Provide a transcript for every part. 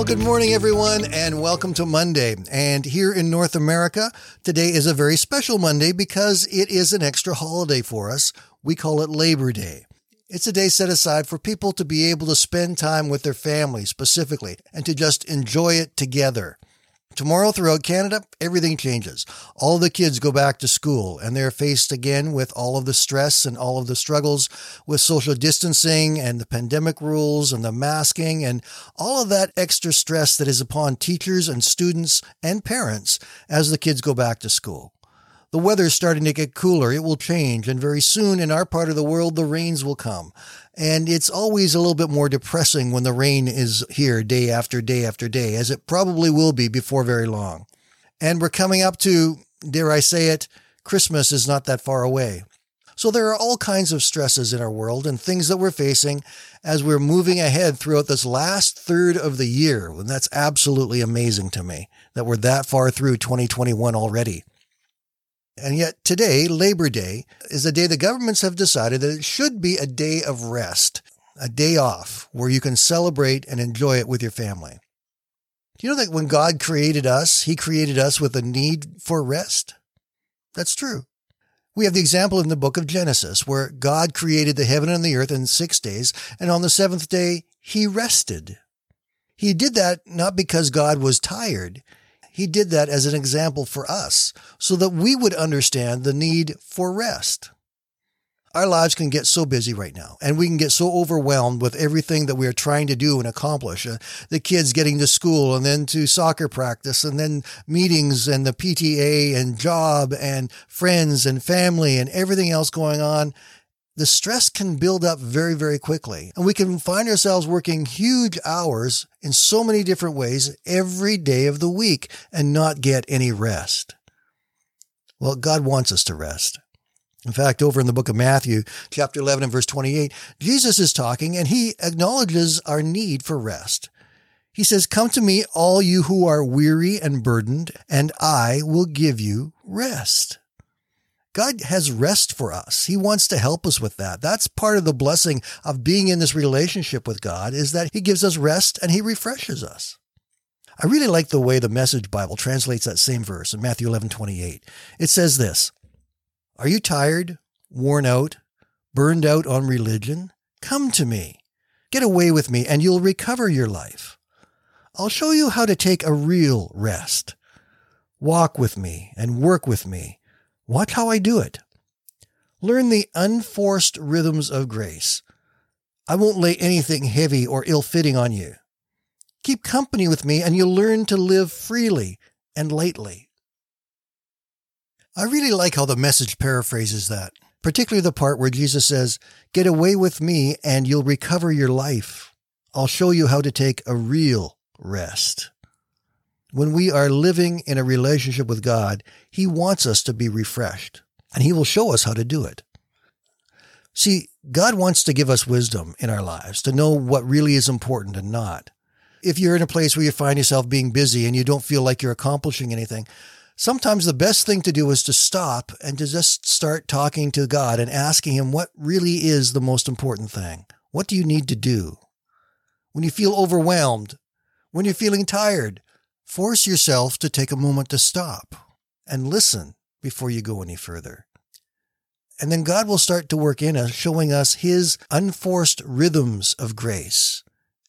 Well, good morning, everyone, and welcome to Monday. And here in North America, today is a very special Monday because it is an extra holiday for us. We call it Labor Day. It's a day set aside for people to be able to spend time with their family specifically and to just enjoy it together. Tomorrow throughout Canada, everything changes. All the kids go back to school and they're faced again with all of the stress and all of the struggles with social distancing and the pandemic rules and the masking and all of that extra stress that is upon teachers and students and parents as the kids go back to school. The weather is starting to get cooler. It will change. And very soon in our part of the world, the rains will come. And it's always a little bit more depressing when the rain is here day after day after day, as it probably will be before very long. And we're coming up to, dare I say it, Christmas is not that far away. So there are all kinds of stresses in our world and things that we're facing as we're moving ahead throughout this last third of the year. And that's absolutely amazing to me that we're that far through 2021 already. And yet today, Labor Day, is a day the governments have decided that it should be a day of rest, a day off where you can celebrate and enjoy it with your family. Do you know that when God created us, he created us with a need for rest? That's true. We have the example in the book of Genesis where God created the heaven and the earth in six days, and on the seventh day, he rested. He did that not because God was tired. He did that as an example for us so that we would understand the need for rest. Our lives can get so busy right now, and we can get so overwhelmed with everything that we are trying to do and accomplish. Uh, the kids getting to school and then to soccer practice and then meetings and the PTA and job and friends and family and everything else going on the stress can build up very, very quickly. And we can find ourselves working huge hours in so many different ways every day of the week and not get any rest. Well, God wants us to rest. In fact, over in the book of Matthew, chapter 11 and verse 28, Jesus is talking and he acknowledges our need for rest. He says, Come to me, all you who are weary and burdened, and I will give you rest. God has rest for us. He wants to help us with that. That's part of the blessing of being in this relationship with God is that he gives us rest and he refreshes us. I really like the way the Message Bible translates that same verse in Matthew 11, 28. It says this, Are you tired, worn out, burned out on religion? Come to me. Get away with me and you'll recover your life. I'll show you how to take a real rest. Walk with me and work with me Watch how I do it. Learn the unforced rhythms of grace. I won't lay anything heavy or ill fitting on you. Keep company with me and you'll learn to live freely and lightly. I really like how the message paraphrases that, particularly the part where Jesus says, Get away with me and you'll recover your life. I'll show you how to take a real rest. When we are living in a relationship with God, He wants us to be refreshed, and He will show us how to do it. See, God wants to give us wisdom in our lives to know what really is important and not. If you're in a place where you find yourself being busy and you don't feel like you're accomplishing anything, sometimes the best thing to do is to stop and to just start talking to God and asking Him what really is the most important thing. What do you need to do? When you feel overwhelmed, when you're feeling tired, Force yourself to take a moment to stop and listen before you go any further. And then God will start to work in us, showing us his unforced rhythms of grace.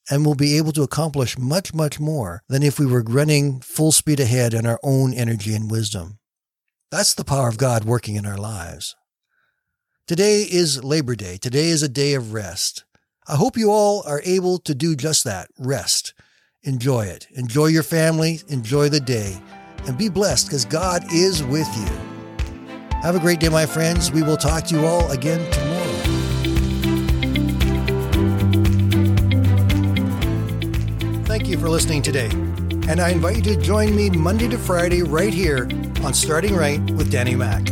And we'll be able to accomplish much, much more than if we were running full speed ahead in our own energy and wisdom. That's the power of God working in our lives. Today is Labor Day. Today is a day of rest. I hope you all are able to do just that rest enjoy it. Enjoy your family, enjoy the day, and be blessed because God is with you. Have a great day, my friends. We will talk to you all again tomorrow. Thank you for listening today. And I invite you to join me Monday to Friday right here on Starting Right with Danny Mack.